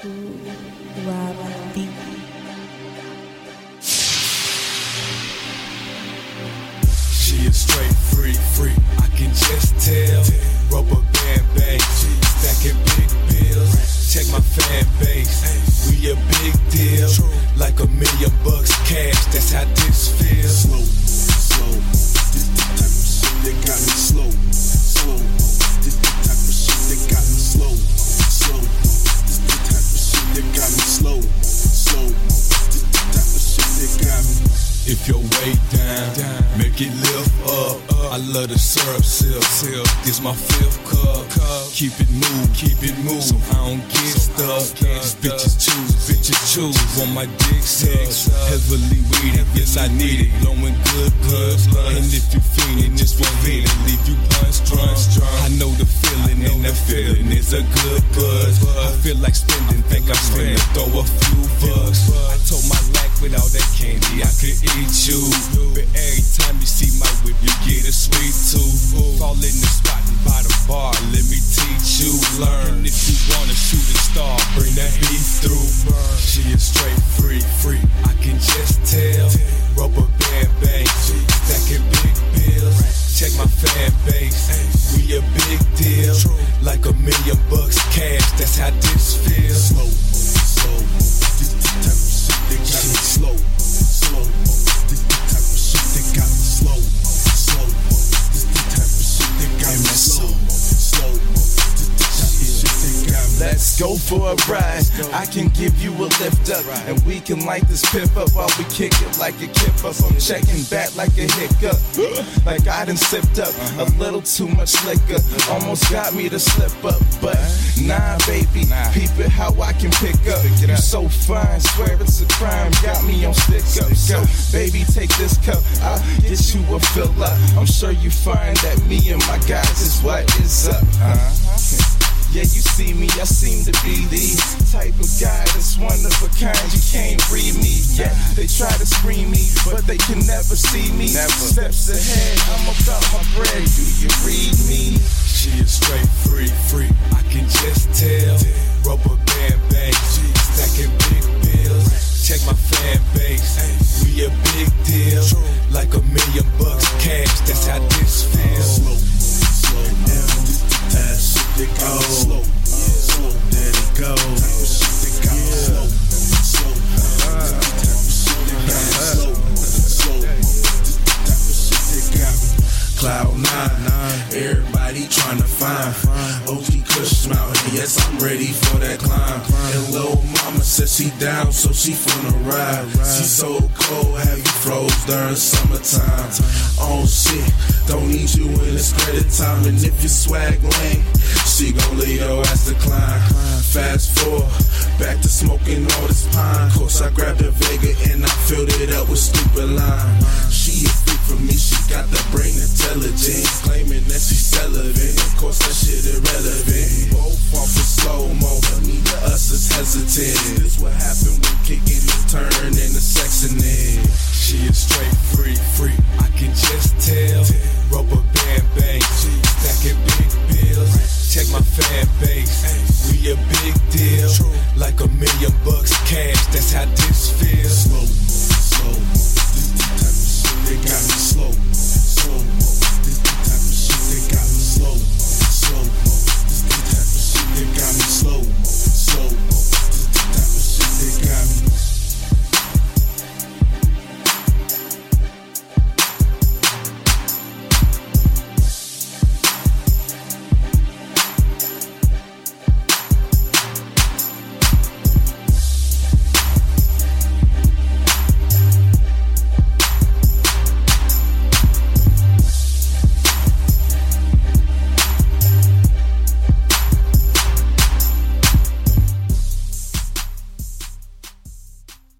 She is straight free, free. I can just tell. Rubber band bang, stacking big bills. Check my fan base. We a big deal, like a million bucks cash. That's how this If you're way down, make it lift up. I love the syrup sip. sip. This my fifth cup. Keep it move, keep it move. So I don't get stuck. These bitches choose, bitches choose. On my dick sucks. Heavily weeded, yes I need it. Blowing good buzz. And if you fiending, this one feeling. Leave you punch drunk. I know the feeling, and that feeling is a good buzz. I feel like spending, I'm spending. Throw a few bucks. I told my lack with all that candy, I could eat you. But every time you see my whip, you get a sweet tooth. Fall in the spot and by the bar, let me teach you. Learn if you wanna shoot a star, bring that beef through. She is straight free, free. I can just tell. Like a million bucks cash. That's how this feels. slow, slow. Let's go for a ride. I can give you a lift up, and we can light this pip up while we kick it like a kip up. I'm checking back like a hiccup, like I done sipped up a little too much liquor. Almost got me to slip up, but nah, baby, peep it how I can pick up. You so fine, swear it's a crime. Got me on stick up, so baby, take this cup. I'll get you a fill up. I'm sure you find that me and my guys is what is up. Yeah, you see me, I seem to be the type of guy that's one of a kind. You can't read me. Yeah, they try to screen me, but they can never see me. Steps ahead, I'm about my bread. Do you read me? She is straight free, free. I can just tell. Rubber band bang, stacking big bills. Check my fan base. We a big deal, like a million bucks cash. That's how type of shit that got me. Cloud nine, everybody tryna find OG Kush Mountain. Yes, I'm ready for that climb. And little says she down, so she finna ride. She so cold, have you froze during summertime? Oh shit, don't need you in this credit time. And if you swag lame, she gon' leave your ass climb. Fast forward, back to smoking all this pine. Course I grabbed a Vega and I filled it up with stupid lime. She a freak for me, she got the brain intelligence. Claiming that she's relevant, hesitant. This what happened when kicking and turn into sexing it. She is straight free, free. I can just tell. Rubber band bang, stacking big bills. Check my fan base. We a big deal, like a million bucks cash. That's how this feels. Slow,